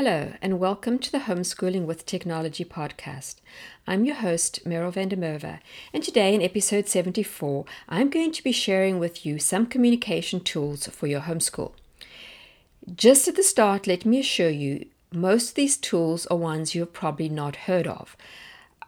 Hello, and welcome to the Homeschooling with Technology podcast. I'm your host, Meryl van der Merwe, and today in episode 74, I'm going to be sharing with you some communication tools for your homeschool. Just at the start, let me assure you, most of these tools are ones you have probably not heard of.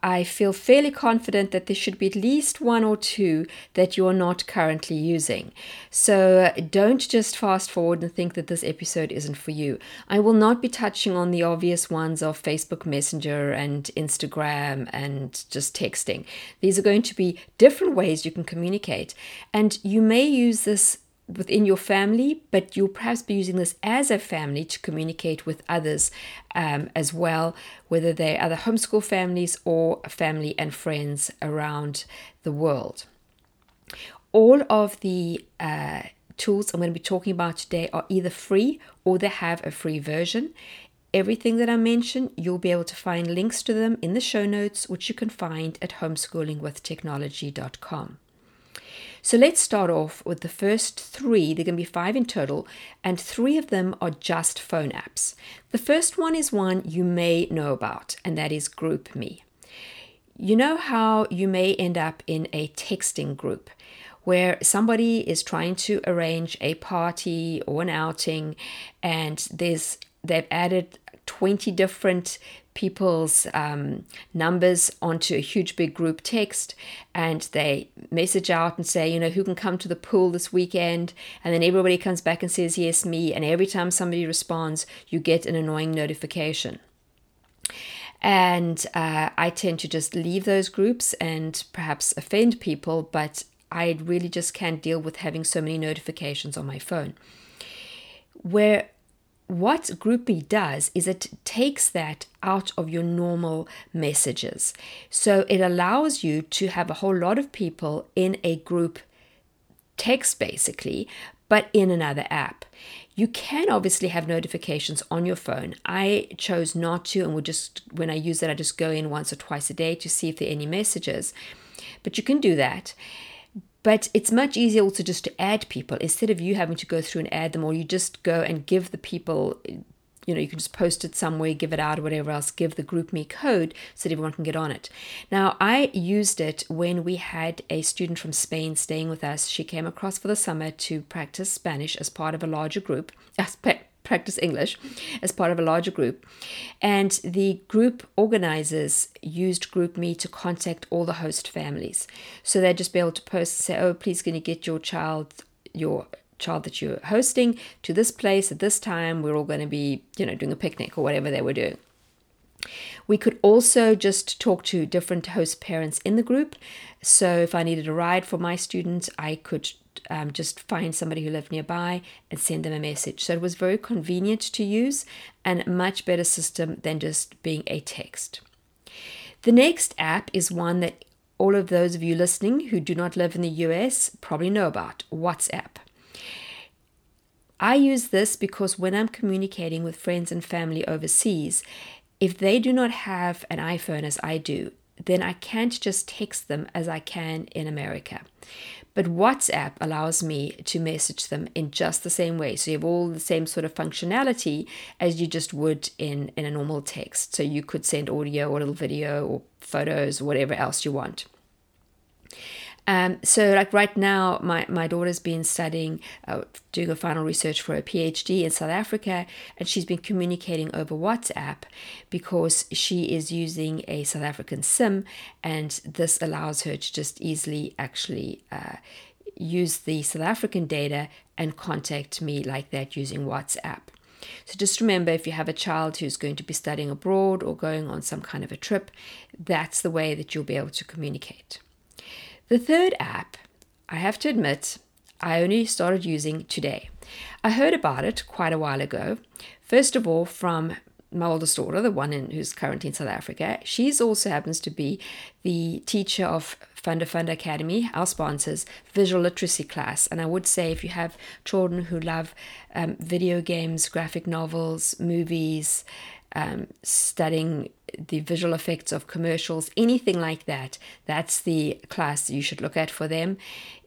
I feel fairly confident that there should be at least one or two that you're not currently using. So don't just fast forward and think that this episode isn't for you. I will not be touching on the obvious ones of Facebook Messenger and Instagram and just texting. These are going to be different ways you can communicate. And you may use this within your family, but you'll perhaps be using this as a family to communicate with others um, as well, whether they're other homeschool families or family and friends around the world. All of the uh, tools I'm going to be talking about today are either free or they have a free version. Everything that I mentioned, you'll be able to find links to them in the show notes, which you can find at homeschoolingwithtechnology.com. So let's start off with the first three. There are going to be five in total, and three of them are just phone apps. The first one is one you may know about, and that is GroupMe. You know how you may end up in a texting group where somebody is trying to arrange a party or an outing, and there's they've added 20 different people's um, numbers onto a huge big group text and they message out and say, you know, who can come to the pool this weekend? And then everybody comes back and says, yes, me. And every time somebody responds, you get an annoying notification. And uh, I tend to just leave those groups and perhaps offend people, but I really just can't deal with having so many notifications on my phone. Where what GroupMe does is it takes that out of your normal messages. So it allows you to have a whole lot of people in a group text basically, but in another app. You can obviously have notifications on your phone. I chose not to, and would just when I use it, I just go in once or twice a day to see if there are any messages. But you can do that. But it's much easier also just to add people instead of you having to go through and add them, or you just go and give the people, you know, you can just post it somewhere, give it out, or whatever else, give the GroupMe code so that everyone can get on it. Now, I used it when we had a student from Spain staying with us. She came across for the summer to practice Spanish as part of a larger group. Practice English as part of a larger group. And the group organizers used GroupMe to contact all the host families. So they'd just be able to post, and say, oh, please can you get your child, your child that you're hosting to this place at this time. We're all going to be, you know, doing a picnic or whatever they were doing. We could also just talk to different host parents in the group. So if I needed a ride for my students, I could um, just find somebody who lived nearby and send them a message. So it was very convenient to use and a much better system than just being a text. The next app is one that all of those of you listening who do not live in the US probably know about WhatsApp. I use this because when I'm communicating with friends and family overseas, if they do not have an iPhone as I do, then I can't just text them as I can in America. But WhatsApp allows me to message them in just the same way. So you have all the same sort of functionality as you just would in, in a normal text. So you could send audio or a little video or photos or whatever else you want. Um, so, like right now, my, my daughter's been studying, uh, doing a final research for her PhD in South Africa, and she's been communicating over WhatsApp because she is using a South African SIM, and this allows her to just easily actually uh, use the South African data and contact me like that using WhatsApp. So just remember if you have a child who's going to be studying abroad or going on some kind of a trip, that's the way that you'll be able to communicate. The third app, I have to admit, I only started using today. I heard about it quite a while ago. First of all, from my oldest daughter, the one in, who's currently in South Africa, she's also happens to be the teacher of Funda Funda Academy, our sponsors, visual literacy class. And I would say if you have children who love um, video games, graphic novels, movies, um, studying the visual effects of commercials, anything like that, that's the class you should look at for them.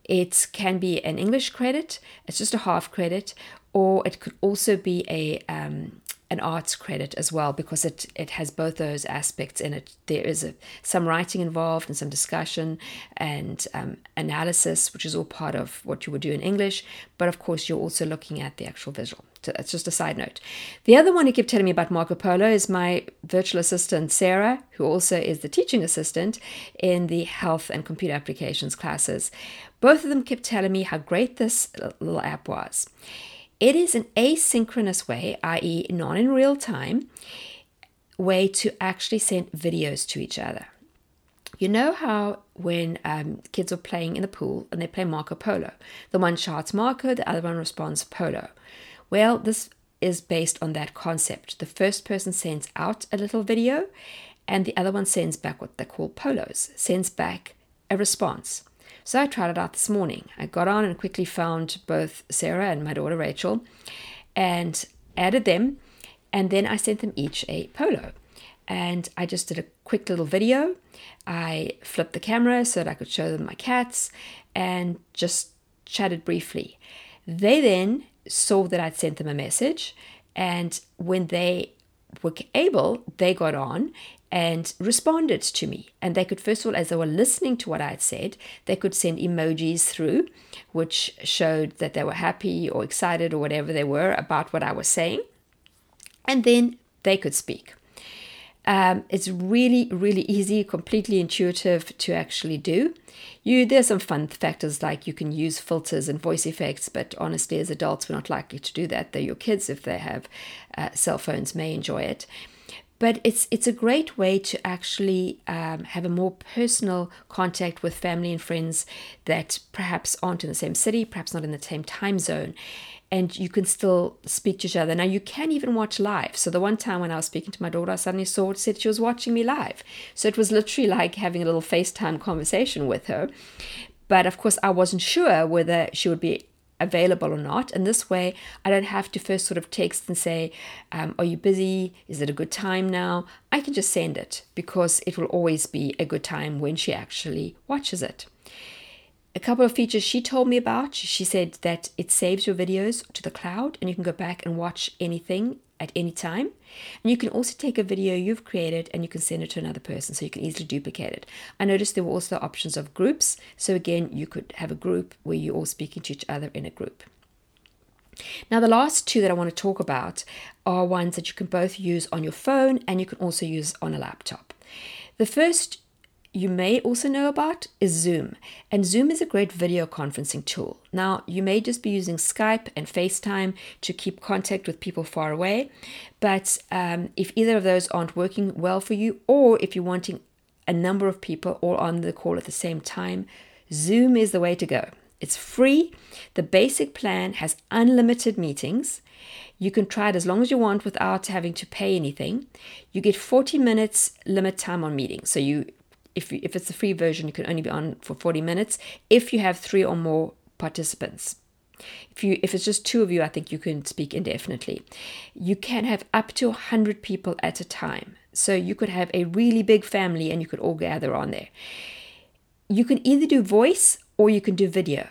It can be an English credit, it's just a half credit, or it could also be a um, an arts credit as well because it it has both those aspects in it. There is a, some writing involved and some discussion and um, analysis, which is all part of what you would do in English. But of course, you're also looking at the actual visual. That's just a side note. The other one who kept telling me about Marco Polo is my virtual assistant Sarah, who also is the teaching assistant in the health and computer applications classes. Both of them kept telling me how great this little app was. It is an asynchronous way, i.e., not in real time, way to actually send videos to each other. You know how when um, kids are playing in the pool and they play Marco Polo, the one shouts Marco, the other one responds Polo. Well, this is based on that concept. The first person sends out a little video, and the other one sends back what they call polos, sends back a response. So I tried it out this morning. I got on and quickly found both Sarah and my daughter Rachel and added them. And then I sent them each a polo. And I just did a quick little video. I flipped the camera so that I could show them my cats and just chatted briefly. They then saw that I'd sent them a message. And when they were able, they got on and responded to me. And they could, first of all, as they were listening to what I had said, they could send emojis through, which showed that they were happy or excited or whatever they were about what I was saying. And then they could speak. Um, it's really, really easy, completely intuitive to actually do. You there's some fun factors like you can use filters and voice effects, but honestly, as adults, we're not likely to do that. Though your kids, if they have uh, cell phones, may enjoy it but it's it's a great way to actually um, have a more personal contact with family and friends that perhaps aren't in the same city, perhaps not in the same time zone, and you can still speak to each other. Now you can even watch live. So the one time when I was speaking to my daughter, I suddenly saw it said she was watching me live. So it was literally like having a little FaceTime conversation with her. But of course, I wasn't sure whether she would be available or not. And this way, I don't have to first sort of text and say, um, Are you busy? Is it a good time now? I can just send it because it will always be a good time when she actually watches it. A couple of features she told me about. She said that it saves your videos to the cloud and you can go back and watch anything at any time. And you can also take a video you've created and you can send it to another person so you can easily duplicate it. I noticed there were also options of groups. So again, you could have a group where you're all speaking to each other in a group. Now, the last two that I want to talk about are ones that you can both use on your phone and you can also use on a laptop. The first you may also know about is Zoom. And Zoom is a great video conferencing tool. Now, you may just be using Skype and FaceTime to keep contact with people far away. But um, if either of those aren't working well for you, or if you're wanting a number of people all on the call at the same time, Zoom is the way to go. It's free. The basic plan has unlimited meetings. You can try it as long as you want without having to pay anything. You get 40 minutes limit time on meetings. So you if, you, if it's the free version, you can only be on for 40 minutes if you have three or more participants. If you if it's just two of you, I think you can speak indefinitely. You can have up to 100 people at a time. So you could have a really big family and you could all gather on there. You can either do voice or you can do video.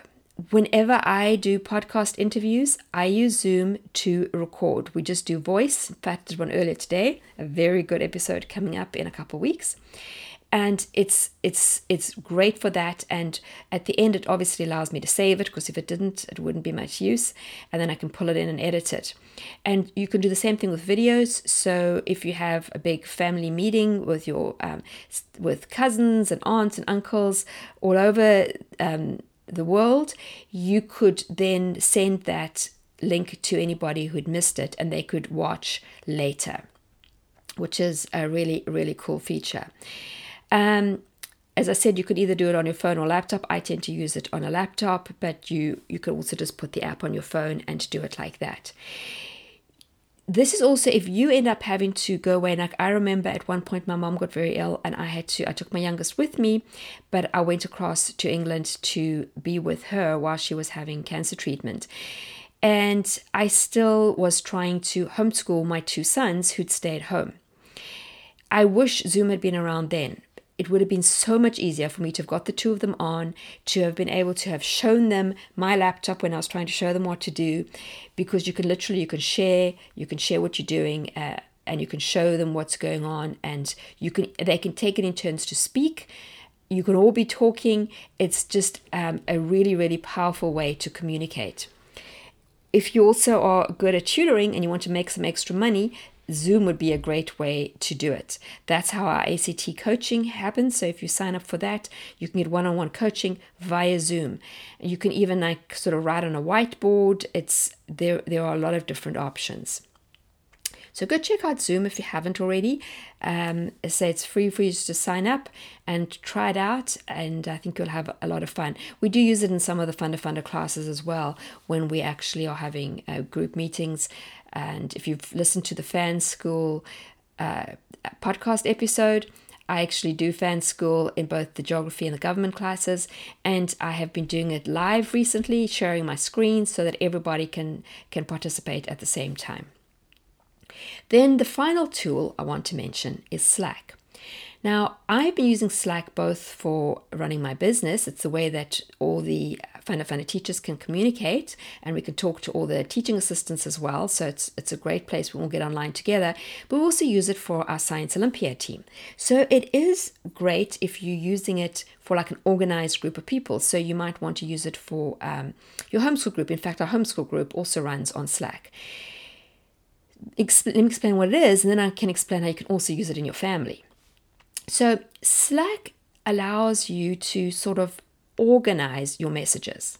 Whenever I do podcast interviews, I use Zoom to record. We just do voice. In fact, there's one earlier today, a very good episode coming up in a couple weeks and it's it's it's great for that. And at the end it obviously allows me to save it because if it didn't it wouldn't be much use. And then I can pull it in and edit it. And you can do the same thing with videos. So if you have a big family meeting with your um, with cousins and aunts and uncles all over um, the world you could then send that link to anybody who'd missed it and they could watch later which is a really really cool feature um, as I said, you could either do it on your phone or laptop. I tend to use it on a laptop, but you you could also just put the app on your phone and do it like that. this is also if you end up having to go away like i remember at one point my mom got very ill and i had to i took my youngest with me but i went across to england to be with her while she was having cancer treatment and i still was trying to homeschool my two sons who'd stayed home i wish zoom had been around then it would have been so much easier for me to have got the two of them on, to have been able to have shown them my laptop when I was trying to show them what to do, because you can literally you can share, you can share what you're doing, uh, and you can show them what's going on, and you can they can take it in turns to speak. You can all be talking. It's just um, a really really powerful way to communicate. If you also are good at tutoring and you want to make some extra money, Zoom would be a great way to do it. That's how our ACT coaching happens. So if you sign up for that, you can get one-on-one coaching via Zoom. You can even like sort of write on a whiteboard. It's there there are a lot of different options. So go check out Zoom if you haven't already. Um, say it's free for you to sign up and try it out, and I think you'll have a lot of fun. We do use it in some of the Funda Funda classes as well when we actually are having uh, group meetings. And if you've listened to the Fan School uh, podcast episode, I actually do fan school in both the geography and the government classes, and I have been doing it live recently, sharing my screen so that everybody can can participate at the same time. Then the final tool I want to mention is Slack. Now, I've been using Slack both for running my business. It's the way that all the Funda Funda teachers can communicate and we can talk to all the teaching assistants as well. So it's, it's a great place. We all get online together. But we also use it for our Science Olympiad team. So it is great if you're using it for like an organized group of people. So you might want to use it for um, your homeschool group. In fact, our homeschool group also runs on Slack let me explain what it is, and then I can explain how you can also use it in your family. So, Slack allows you to sort of organize your messages.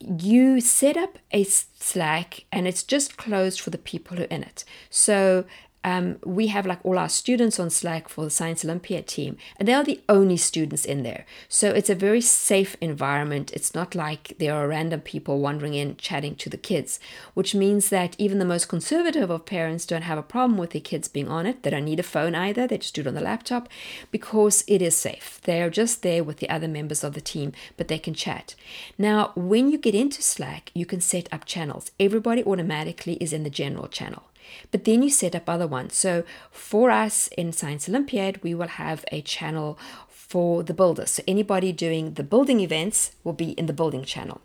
You set up a Slack and it's just closed for the people who are in it. So um, we have like all our students on Slack for the Science Olympiad team, and they are the only students in there. So it's a very safe environment. It's not like there are random people wandering in chatting to the kids, which means that even the most conservative of parents don't have a problem with their kids being on it. They don't need a phone either, they just do it on the laptop because it is safe. They are just there with the other members of the team, but they can chat. Now, when you get into Slack, you can set up channels. Everybody automatically is in the general channel. But then you set up other ones. So for us in Science Olympiad, we will have a channel for the builders. So anybody doing the building events will be in the building channel.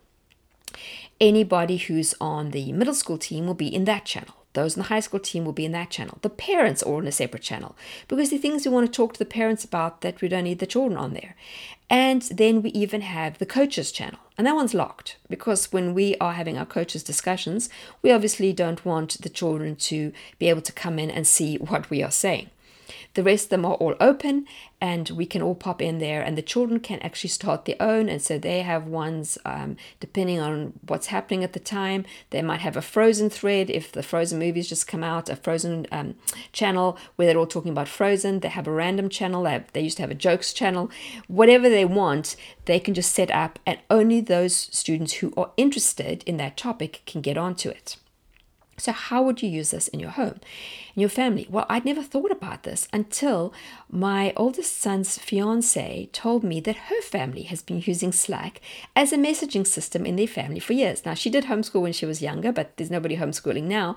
Anybody who's on the middle school team will be in that channel. Those in the high school team will be in that channel. The parents are in a separate channel because the things we want to talk to the parents about that we don't need the children on there. And then we even have the coaches channel. And that one's locked because when we are having our coaches discussions, we obviously don't want the children to be able to come in and see what we are saying. The rest of them are all open and we can all pop in there and the children can actually start their own. And so they have ones um, depending on what's happening at the time. They might have a frozen thread. If the frozen movies just come out a frozen um, channel where they're all talking about frozen they have a random channel. They, have, they used to have a jokes channel. Whatever they want they can just set up and only those students who are interested in that topic can get onto it so, how would you use this in your home, in your family? Well, I'd never thought about this until my oldest son's fiance told me that her family has been using Slack as a messaging system in their family for years. Now, she did homeschool when she was younger, but there's nobody homeschooling now.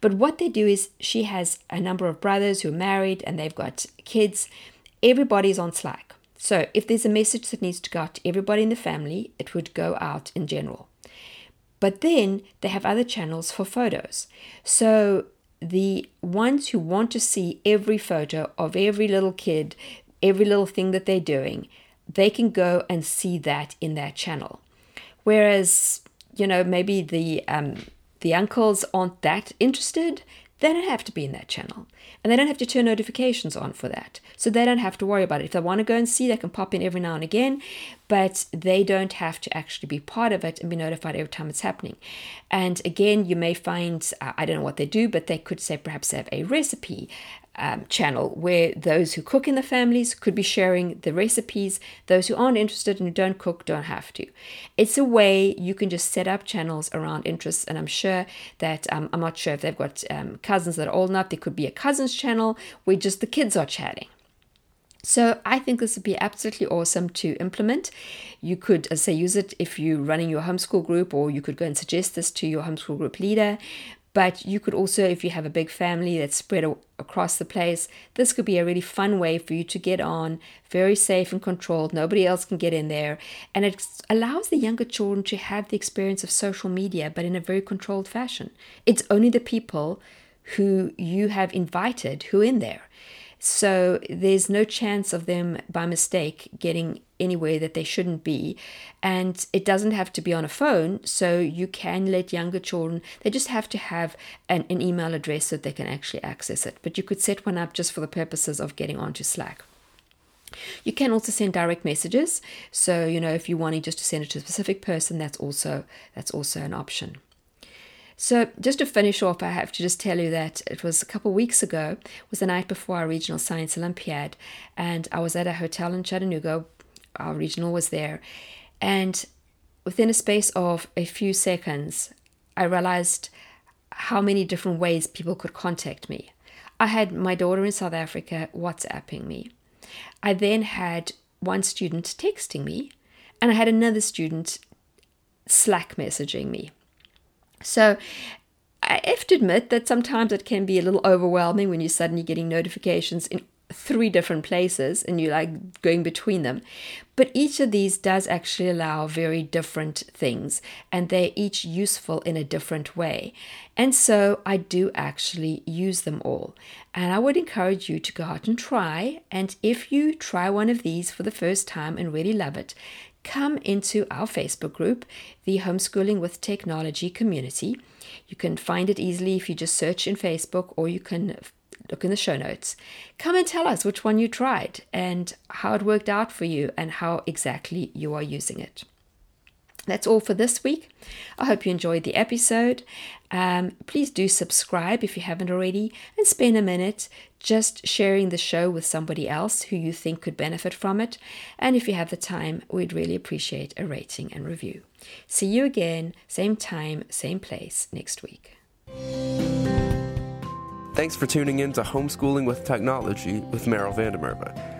But what they do is she has a number of brothers who are married and they've got kids. Everybody's on Slack. So, if there's a message that needs to go out to everybody in the family, it would go out in general. But then they have other channels for photos. So the ones who want to see every photo of every little kid, every little thing that they're doing, they can go and see that in that channel. Whereas, you know, maybe the um, the uncles aren't that interested, they don't have to be in that channel. And they don't have to turn notifications on for that. So they don't have to worry about it. If they want to go and see, they can pop in every now and again. but they don't have to actually be part of it and be notified every time it's happening. And again, you may find, uh, I don't know what they do, but they could say perhaps have a recipe um, channel where those who cook in the families could be sharing the recipes. Those who aren't interested and who don't cook don't have to. It's a way you can just set up channels around interests, and I'm sure that um, I'm not sure if they've got um, cousins that are old enough. There could be a cousins channel where just the kids are chatting. So I think this would be absolutely awesome to implement. You could, say, use it if you're running your homeschool group, or you could go and suggest this to your homeschool group leader. But you could also, if you have a big family that's spread across the place, this could be a really fun way for you to get on, very safe and controlled. Nobody else can get in there. And it allows the younger children to have the experience of social media, but in a very controlled fashion. It's only the people who you have invited who are in there. So there's no chance of them by mistake getting anywhere that they shouldn't be. And it doesn't have to be on a phone, so you can let younger children, they just have to have an, an email address so that they can actually access it. But you could set one up just for the purposes of getting onto Slack. You can also send direct messages. So, you know, if you're wanting just to send it to a specific person, that's also that's also an option. So, just to finish off, I have to just tell you that it was a couple of weeks ago, was the night before our regional science Olympiad, and I was at a hotel in Chattanooga. Our regional was there, and within a space of a few seconds, I realized how many different ways people could contact me. I had my daughter in South Africa WhatsApping me. I then had one student texting me, and I had another student Slack messaging me. So I have to admit that sometimes it can be a little overwhelming when you're suddenly getting notifications in three different places and you're like going between them. But each of these does actually allow very different things and they're each useful in a different way. And so I do actually use them all. And I would encourage you to go out and try. And if you try one of these for the first time and really love it, come into our Facebook group, the Homeschooling with Technology community. You can find it easily if you just search in Facebook or you can look in the show notes. Come and tell us which one you tried and how it worked out for you and how exactly you are using it. That's all for this week. I hope you enjoyed the episode. Um, please do subscribe if you haven't already and spend a minute just sharing the show with somebody else who you think could benefit from it. And if you have the time, we'd really appreciate a rating and review. See you again, same time, same place next week. Thanks for tuning in to Homeschooling with Technology with Meryl van der Merwe.